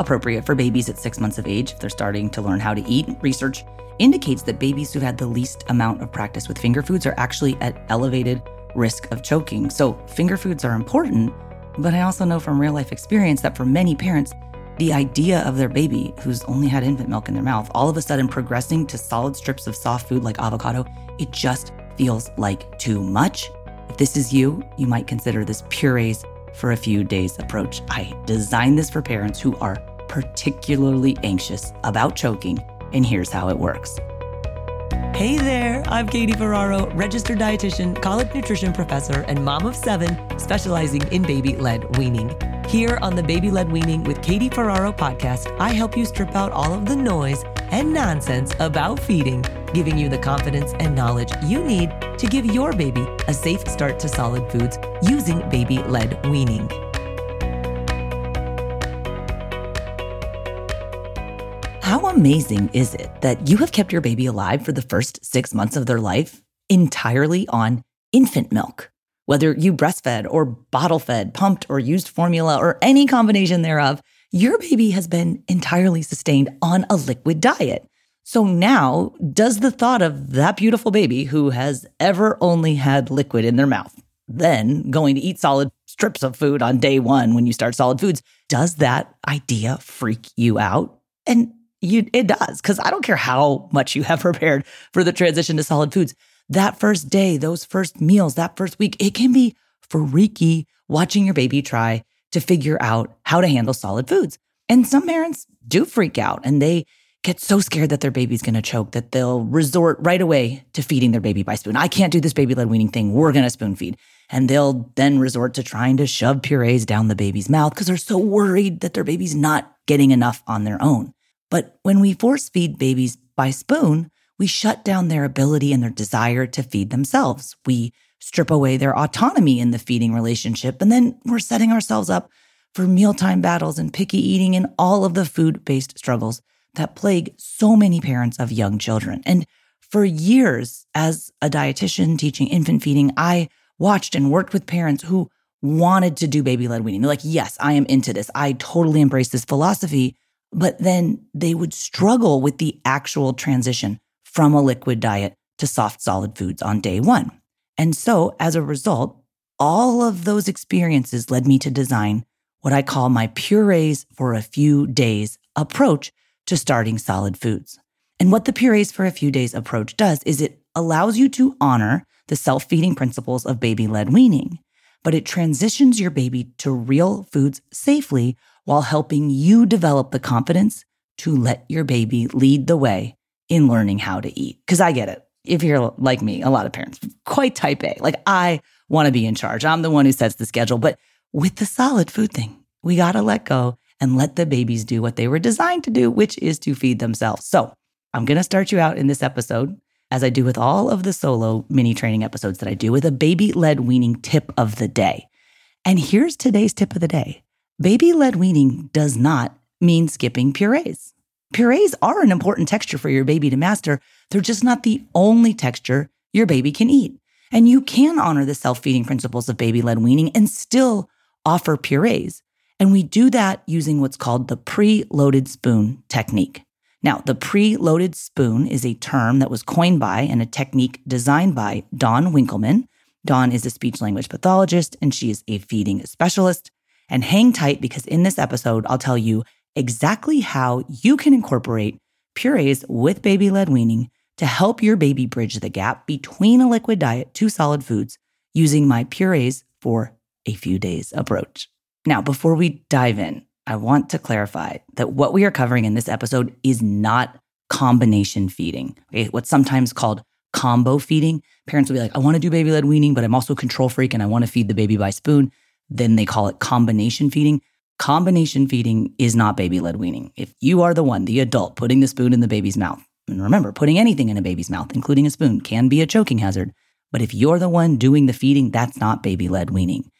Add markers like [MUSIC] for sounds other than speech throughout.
appropriate for babies at six months of age if they're starting to learn how to eat. Research indicates that babies who've had the least amount of practice with finger foods are actually at elevated risk of choking. So, finger foods are important, but I also know from real life experience that for many parents, the idea of their baby who's only had infant milk in their mouth all of a sudden progressing to solid strips of soft food like avocado, it just feels like too much. If this is you, you might consider this purees for a few days approach. I designed this for parents who are particularly anxious about choking and here's how it works. Hey there, I'm Katie Ferraro, registered dietitian, college nutrition professor, and mom of seven, specializing in baby led weaning. Here on the Baby Led Weaning with Katie Ferraro podcast, I help you strip out all of the noise and nonsense about feeding, giving you the confidence and knowledge you need to give your baby a safe start to solid foods using baby led weaning. Amazing is it that you have kept your baby alive for the first six months of their life entirely on infant milk? Whether you breastfed or bottle fed, pumped or used formula or any combination thereof, your baby has been entirely sustained on a liquid diet. So now, does the thought of that beautiful baby who has ever only had liquid in their mouth, then going to eat solid strips of food on day one when you start solid foods, does that idea freak you out? And you, it does, because I don't care how much you have [LAUGHS] prepared for the transition to solid foods. That first day, those first meals, that first week, it can be freaky watching your baby try to figure out how to handle solid foods. And some parents do freak out and they get so scared that their baby's going to choke that they'll resort right away to feeding their baby by spoon. I can't do this baby led weaning thing. We're going to spoon feed. And they'll then resort to trying to shove purees down the baby's mouth because they're so worried that their baby's not getting enough on their own. But when we force feed babies by spoon, we shut down their ability and their desire to feed themselves. We strip away their autonomy in the feeding relationship, and then we're setting ourselves up for mealtime battles and picky eating and all of the food based struggles that plague so many parents of young children. And for years, as a dietitian teaching infant feeding, I watched and worked with parents who wanted to do baby led weaning. They're like, yes, I am into this. I totally embrace this philosophy but then they would struggle with the actual transition from a liquid diet to soft solid foods on day one. And so, as a result, all of those experiences led me to design what I call my purees for a few days approach to starting solid foods. And what the purees for a few days approach does is it allows you to honor the self feeding principles of baby led weaning, but it transitions your baby to real foods safely while helping you develop the confidence to let your baby lead the way in learning how to eat. Because I get it. If you're like me, a lot of parents, quite type A, like I want to be in charge. I'm the one who sets the schedule. But with the solid food thing, we got to let go and let the babies do what they were designed to do, which is to feed themselves. So I'm going to start you out in this episode, as I do with all of the solo mini training episodes that I do, with a baby led weaning tip of the day. And here's today's tip of the day baby led weaning does not mean skipping purees. Purees are an important texture for your baby to master. They're just not the only texture your baby can eat. And you can honor the self feeding principles of baby led weaning and still offer purees. And we do that using what's called the pre loaded spoon technique. Now, the pre loaded spoon is a term that was coined by and a technique designed by Dawn Winkelman. Dawn is a speech language pathologist and she is a feeding specialist. And hang tight because in this episode, I'll tell you exactly how you can incorporate purees with baby led weaning to help your baby bridge the gap between a liquid diet to solid foods using my purees for a few days approach. Now, before we dive in, I want to clarify that what we are covering in this episode is not combination feeding, okay? what's sometimes called combo feeding. Parents will be like, I want to do baby led weaning, but I'm also control freak and I want to feed the baby by spoon. Then they call it combination feeding. Combination feeding is not baby led weaning. If you are the one, the adult, putting the spoon in the baby's mouth, and remember, putting anything in a baby's mouth, including a spoon, can be a choking hazard. But if you're the one doing the feeding, that's not baby led weaning.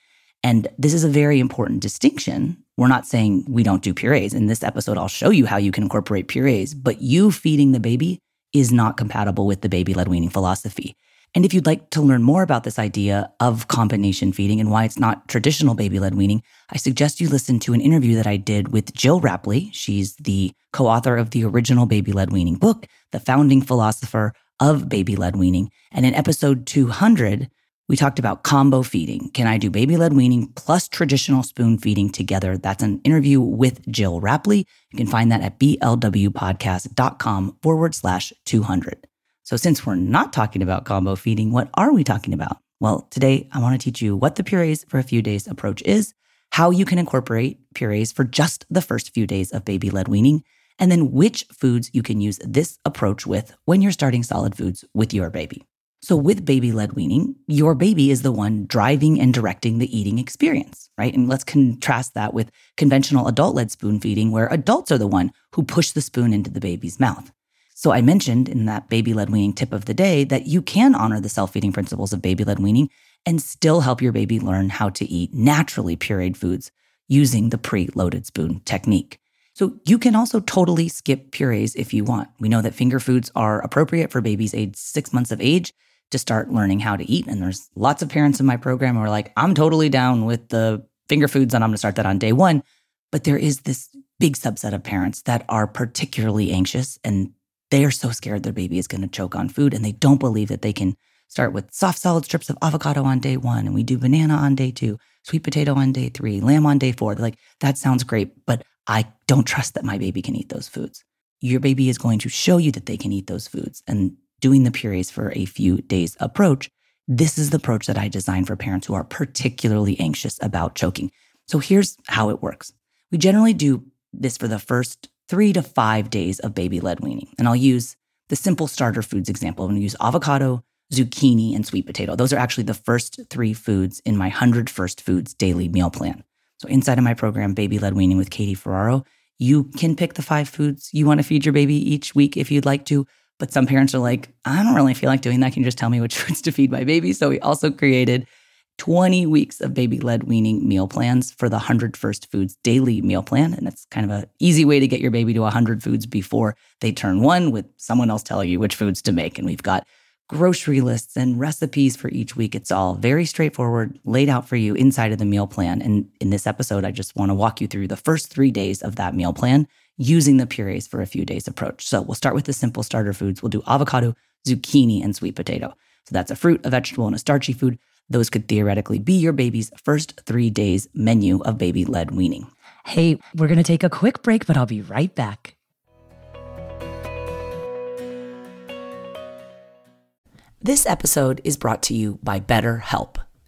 And this is a very important distinction. We're not saying we don't do purees. In this episode, I'll show you how you can incorporate purees, but you feeding the baby is not compatible with the baby led weaning philosophy. And if you'd like to learn more about this idea of combination feeding and why it's not traditional baby led weaning, I suggest you listen to an interview that I did with Gill Rapley. She's the co author of the original baby led weaning book, the founding philosopher of baby led weaning. And in episode 200, we talked about combo feeding. Can I do baby led weaning plus traditional spoon feeding together? That's an interview with Gill Rapley. You can find that at blwpodcast.com forward slash 200. So, since we're not talking about combo feeding, what are we talking about? Well, today I want to teach you what the purees for a few days approach is, how you can incorporate purees for just the first few days of baby led weaning, and then which foods you can use this approach with when you're starting solid foods with your baby. So, with baby led weaning, your baby is the one driving and directing the eating experience, right? And let's contrast that with conventional adult led spoon feeding, where adults are the one who push the spoon into the baby's mouth. So, I mentioned in that baby led weaning tip of the day that you can honor the self feeding principles of baby led weaning and still help your baby learn how to eat naturally pureed foods using the pre loaded spoon technique. So you can also totally skip purees if you want. We know that finger foods are appropriate for babies aged six months of age to start learning how to eat. And there's lots of parents in my program who are like, I'm totally down with the finger foods and I'm going to start that on day one. But there is this big subset of parents that are particularly anxious and they are so scared their baby is going to choke on food and they don't believe that they can start with soft solid strips of avocado on day one and we do banana on day two, sweet potato on day three, lamb on day four. They're like, that sounds great, but I don't trust that my baby can eat those foods. Your baby is going to show you that they can eat those foods. And doing the purees for a few days approach, this is the approach that I designed for parents who are particularly anxious about choking. So here's how it works. We generally do this for the first three to five days of baby led weaning. And I'll use the simple starter foods example. I'm going to use avocado, zucchini, and sweet potato. Those are actually the first three foods in my 100 First Foods daily meal plan. So inside of my program, Baby Led Weaning with Katie Ferraro, you can pick the five foods you want to feed your baby each week if you'd like to. But some parents are like, I don't really feel like doing that. Can you just tell me which [LAUGHS] foods to feed my baby? So we also created 20 weeks of baby led weaning meal plans for the 100 First Foods daily meal plan. And it's kind of an easy way to get your baby to 100 foods before they turn one with someone else telling you which foods to make. And we've got grocery lists and recipes for each week. It's all very straightforward, laid out for you inside of the meal plan. And in this episode, I just want to walk you through the first three days of that meal plan using the purees for a few days approach. So we'll start with the simple starter foods. We'll do avocado, zucchini, and sweet potato. So that's a fruit, a vegetable, and a starchy food. Those could theoretically be your baby's first three days menu of baby led weaning. Hey, we're going to take a quick break, but I'll be right back. This episode is brought to you by BetterHelp.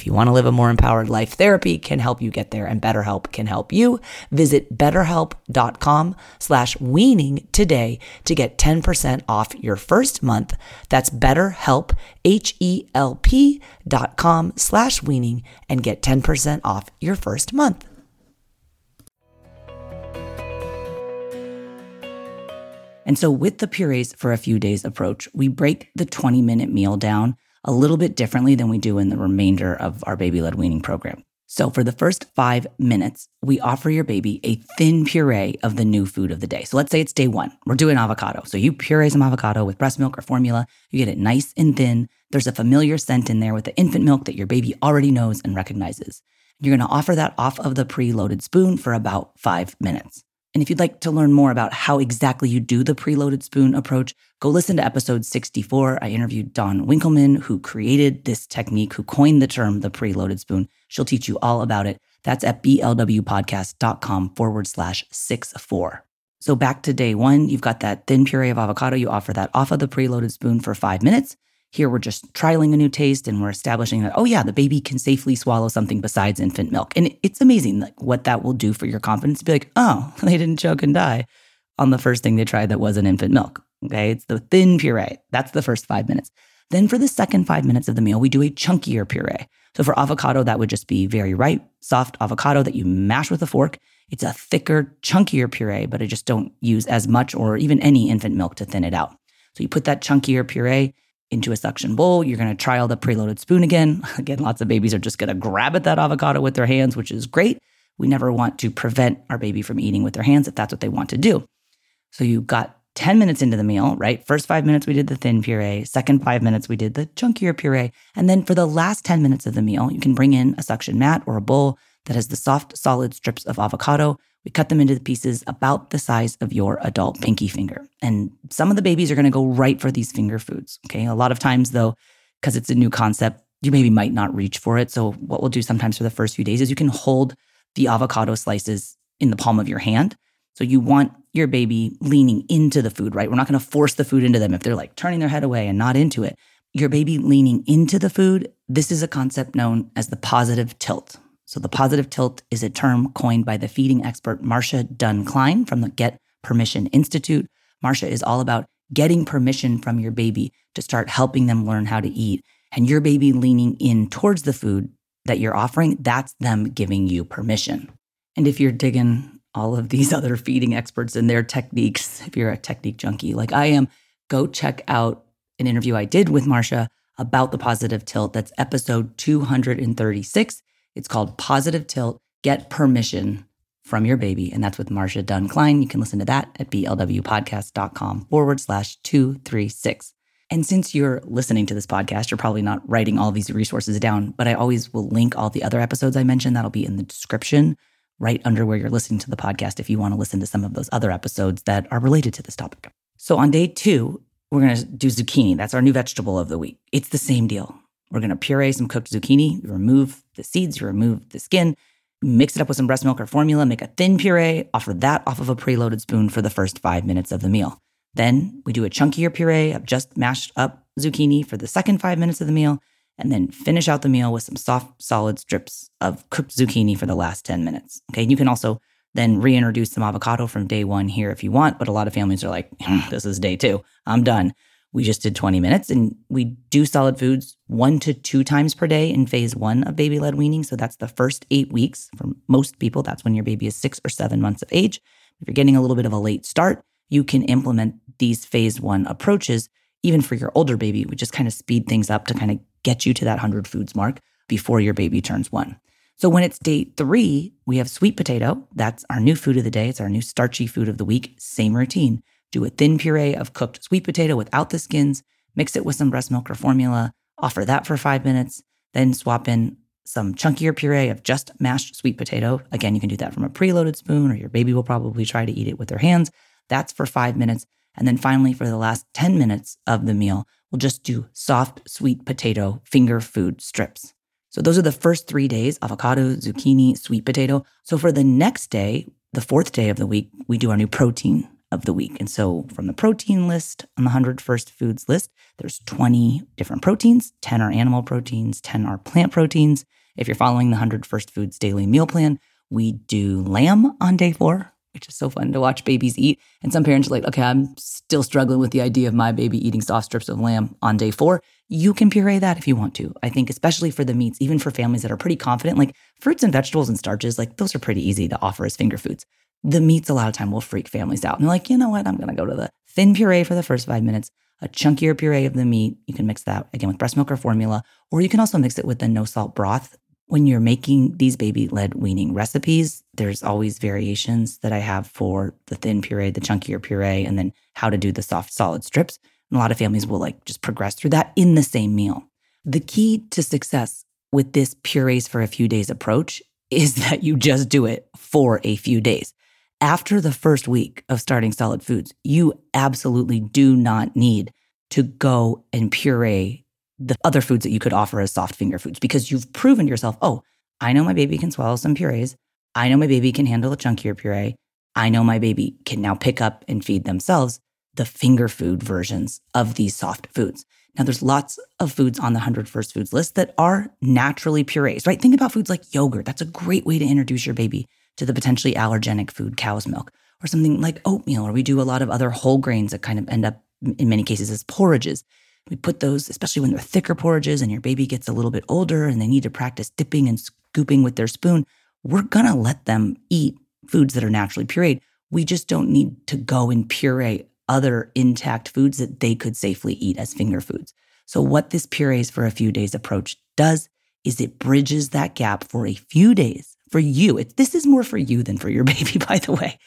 if you want to live a more empowered life, therapy can help you get there and BetterHelp can help you. Visit betterhelp.com slash weaning today to get 10% off your first month. That's betterhelp, H-E-L-P dot com slash weaning and get 10% off your first month. And so with the purees for a few days approach, we break the 20 minute meal down a little bit differently than we do in the remainder of our baby led weaning program. So, for the first five minutes, we offer your baby a thin puree of the new food of the day. So, let's say it's day one. We're doing avocado. So, you puree some avocado with breast milk or formula. You get it nice and thin. There's a familiar scent in there with the infant milk that your baby already knows and recognizes. You're to offer that off of the pre-loaded spoon for about five minutes. And if you'd like to learn more about how exactly you do the preloaded spoon approach, go listen to episode 64. I interviewed Dawn Winkelman, who created this technique, who coined the term the preloaded spoon. She'll teach you all about it. That's at blwpodcast.com forward slash six four. So back to day one, you've got that thin puree of avocado. You offer that off of the preloaded spoon for five minutes. Here we're just trialing a new taste and we're establishing that, oh yeah, the baby can safely swallow something besides infant milk. And it's amazing like what that will do for your confidence to be like, oh, [LAUGHS] they didn't choke and die on the first thing they tried that wasn't infant milk. Okay. It's the thin puree. That's the first five minutes. Then for the second five minutes of the meal, we do a chunkier puree. So for avocado, that would just be very ripe, soft avocado that you mash with a fork. It's a thicker, chunkier puree, but I just don't use as much or even any infant milk to thin it out. So you put that chunkier puree into a suction bowl. You're going to try all the preloaded spoon again. [LAUGHS] Again, lots of babies are just going to grab at that avocado with their hands, which is great. We never want to prevent our baby from eating with their hands if that's what they want to do. So you got 10 minutes into the meal, right? First five minutes, we did the thin puree. Second five minutes, we did the chunkier puree. And then for the last 10 minutes of the meal, you can bring in a suction mat or a bowl that has the soft, solid strips of avocado we cut them into the pieces about the size of your adult pinky finger. And some of the babies are going to go right for these finger foods. Okay. A lot of times, though, because it's a new concept, you maybe might not reach for it. So, what we'll do sometimes for the first few days is you can hold the avocado slices in the palm of your hand. So, you want your baby leaning into the food, right? We're not going to force the food into them if they're like turning their head away and not into it. Your baby leaning into the food, this is a concept known as the positive tilt. So the positive tilt is a term coined by the feeding expert Marsha Dunn Klein from the Get Permission Institute. Marsha is all about getting permission from your baby to start helping them learn how to eat. And your baby leaning in towards the food that you're offering, that's them giving you permission. And if you're digging all of these [LAUGHS] other feeding experts and their techniques, if you're a technique junkie like I am, go check out an interview I did with Marsha about the positive tilt. That's episode 236. It's called Positive Tilt Get Permission from Your Baby. And that's with Marsha Dunn Klein. You can listen to that at blwpodcast.com forward slash 236. And since you're listening to this podcast, you're probably not writing all these resources down, but I always will link all the other episodes I mentioned. That'll be in the description right under where you're listening to the podcast if you want to listen to some of those other episodes that are related to this topic. So on day two, we're going to do zucchini. That's our new vegetable of the week. It's the same deal. We're going to puree some cooked zucchini, you remove the seeds, you remove the skin, mix it up with some breast milk or formula, make a thin puree, offer that off of a preloaded spoon for the first five minutes of the meal. Then we do a chunkier puree of just mashed up zucchini for the second five minutes of the meal, and then finish out the meal with some soft, solid strips of cooked zucchini for the last 10 minutes. Okay, you can also then reintroduce some avocado from day one here if you want, but a lot of families are like, hmm, this is day two, I'm done. We just did 20 minutes and we do solid foods one to two times per day in phase one of baby led weaning. So that's the first eight weeks. For most people, that's when your baby is six or seven months of age. If you're getting a little bit of a late start, you can implement these phase one approaches even for your older baby. We just kind of speed things up to kind of get you to that 100 foods mark before your baby turns one. So when it's day three, we have sweet potato. That's our new food of the day. It's our new starchy food of the week. Same routine. Do a thin puree of cooked sweet potato without the skins, mix it with some breast milk or formula, offer that for five minutes, then swap in some chunkier puree of just mashed sweet potato. Again, you can do that from a preloaded spoon, or your baby will probably try to eat it with their hands. That's for five minutes. And then finally, for the last 10 minutes of the meal, we'll just do soft sweet potato finger food strips. So those are the first three days avocado, zucchini, sweet potato. So for the next day, the fourth day of the week, we do our new protein of the week. And so from the protein list on the 100 first foods list, there's 20 different proteins. 10 are animal proteins, 10 are plant proteins. If you're following the 100 first foods daily meal plan, we do lamb on day four, which is so fun to watch babies eat. And some parents are like, okay, I'm still struggling with the idea of my baby eating soft strips of lamb on day four. You can puree that if you want to. I think, especially for the meats, even for families that are pretty confident, like fruits and vegetables and starches, like those are pretty easy to offer as finger foods. The meats, a lot of time, will freak families out. And they're like, you know what? I'm going to go to the thin puree for the first five minutes, a chunkier puree of the meat. You can mix that again with breast milk or formula, or you can also mix it with the no salt broth when you're making these baby led weaning recipes, there's always variations that I have for the thin puree, the chunkier puree, and then how to do the soft solid strips. And a lot of families will like just progress through that in the same meal. The key to success with this purees for a few days approach is [LAUGHS] that you just do it for a few days. After the first week of starting solid foods, you absolutely do not need to go and puree the other foods that you could offer as soft finger foods because you've proven to yourself, oh, I know my baby can swallow some purees. I know my baby can handle a chunkier puree. I know my baby can now pick up and feed themselves the finger food versions of these soft foods. Now, there's lots of foods on the 100 First Foods list that are naturally purees, right? Think about foods like yogurt. That's a great way to introduce your baby to the potentially allergenic food, cow's milk, or something like oatmeal, or we do a lot of other whole grains that kind of end up, in many cases, as porridges. We put those, especially when they're thicker porridges and your baby gets a little bit older and they need to practice dipping and scooping with their spoon. We're to let them eat foods that are naturally pureed. We just don't need to go and puree other intact foods that they could safely eat as finger foods. So, what this purees for a few days approach does is it bridges that gap for a few days for you. It, this is more for you than for your [LAUGHS] baby, by the way,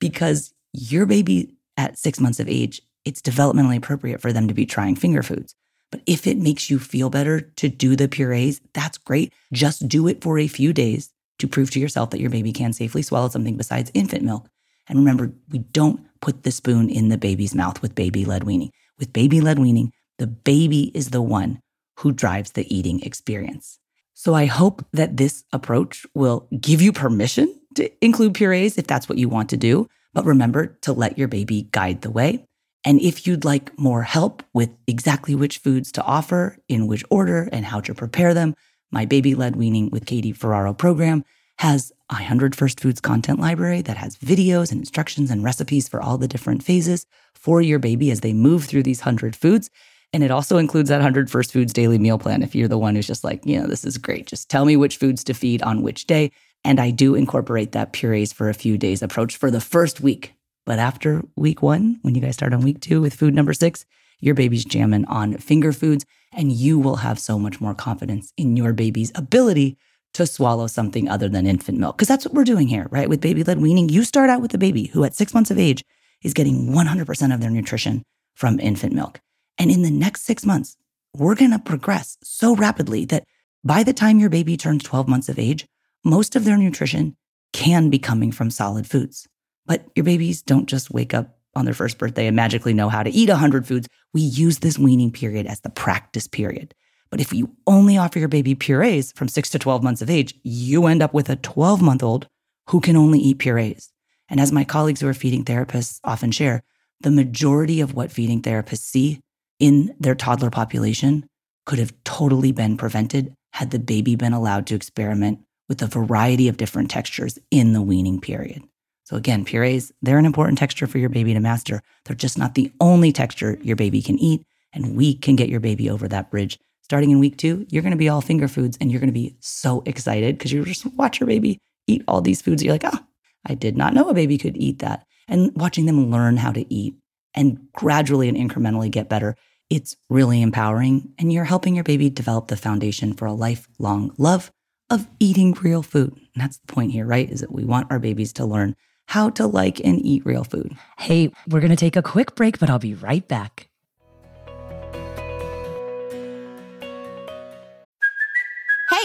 because your baby at six months of age it's developmentally appropriate for them to be trying finger foods. But if it makes you feel better to do the purees, that's great. Just do it for a few days to prove to yourself that your baby can safely swallow something besides infant milk. And remember, we don't put the spoon in the baby's mouth with baby led weaning. With baby led weaning, the baby is the one who drives the eating experience. So I hope that this approach will give you permission to include purees if that's what you want to do. But remember to let your baby guide the way. And if you'd like more help with exactly which foods to offer, in which order, and how to prepare them, my Baby Led Weaning with Katie Ferraro program has a 100 First Foods content library that has videos and instructions and recipes for all the different phases for your baby as they move through these 100 foods. And it also includes that 100 First Foods daily meal plan if you're the one who's just like, you know, this is great. Just tell me which foods to feed on which day. And I do incorporate that purees for a few days approach for the first week but after week one, when you guys start on week two with food number six, your baby's jamming on finger foods, and you will have so much more confidence in your baby's ability to swallow something other than infant milk. Because that's what we're doing here, right? With baby led weaning, you start out with a baby who at six months of age is getting 100% of their nutrition from infant milk. And in the next six months, we're going to progress so rapidly that by the time your baby turns 12 months of age, most of their nutrition can be coming from solid foods. But your babies don't just wake up on their first birthday and magically know how to eat 100 foods. We use this weaning period as the practice period. But if you only offer your baby purees from six to 12 months of age, you end up with a 12 month old who can only eat purees. And as my colleagues who are feeding therapists often share, the majority of what feeding therapists see in their toddler population could have totally been prevented had the baby been allowed to experiment with a variety of different textures in the weaning period. So again, purees, they're an important texture for your baby to master. They're just not the only texture your baby can eat. And we can get your baby over that bridge. Starting in week two, you're going to be all finger foods and you're going to be so excited because you just watch your baby eat all these foods. You're like, oh, I did not know a baby could eat that. And watching them learn how to eat and gradually and incrementally get better It's really empowering, and you're helping your baby develop the foundation for a lifelong love of eating real food. And that's the point here, right? Is that we want our babies to learn how to like and eat real food. Hey, we're going to take a quick break, but I'll be right back.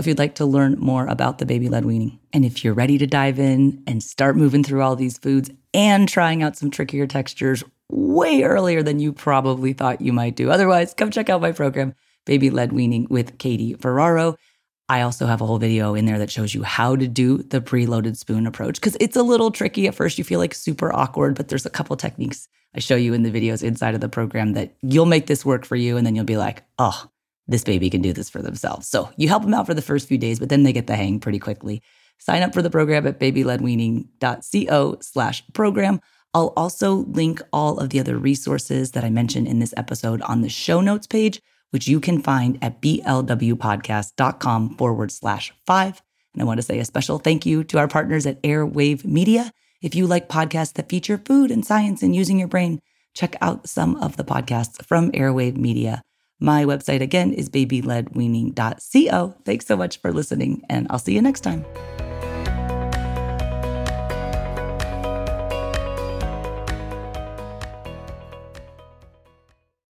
So if you'd like to learn more about the baby led weaning, and if you're ready to dive in and start moving through all these foods and trying out some trickier textures way earlier than you probably thought you might do, otherwise, come check out my program, Baby Led Weaning with Katie Ferraro. I also have a whole video in there that shows you how to do the preloaded spoon approach because it's a little tricky at first. You feel like super awkward, but there's a couple techniques I show you in the videos inside of the program that you'll make this work for you. And then you'll be like, oh, this baby can do this for themselves. So you help them out for the first few days, but then they get the hang pretty quickly. Sign up for the program at babyledweaning.co slash program. I'll also link all of the other resources that I mentioned in this episode on the show notes page, which you can find at blwpodcast.com forward slash five. And I want to say a special thank you to our partners at Airwave Media. If you like podcasts that feature food and science and using your brain, check out some of the podcasts from Airwave Media. My website again is babyledweaning.co. Thanks so much for listening, and I'll see you next time.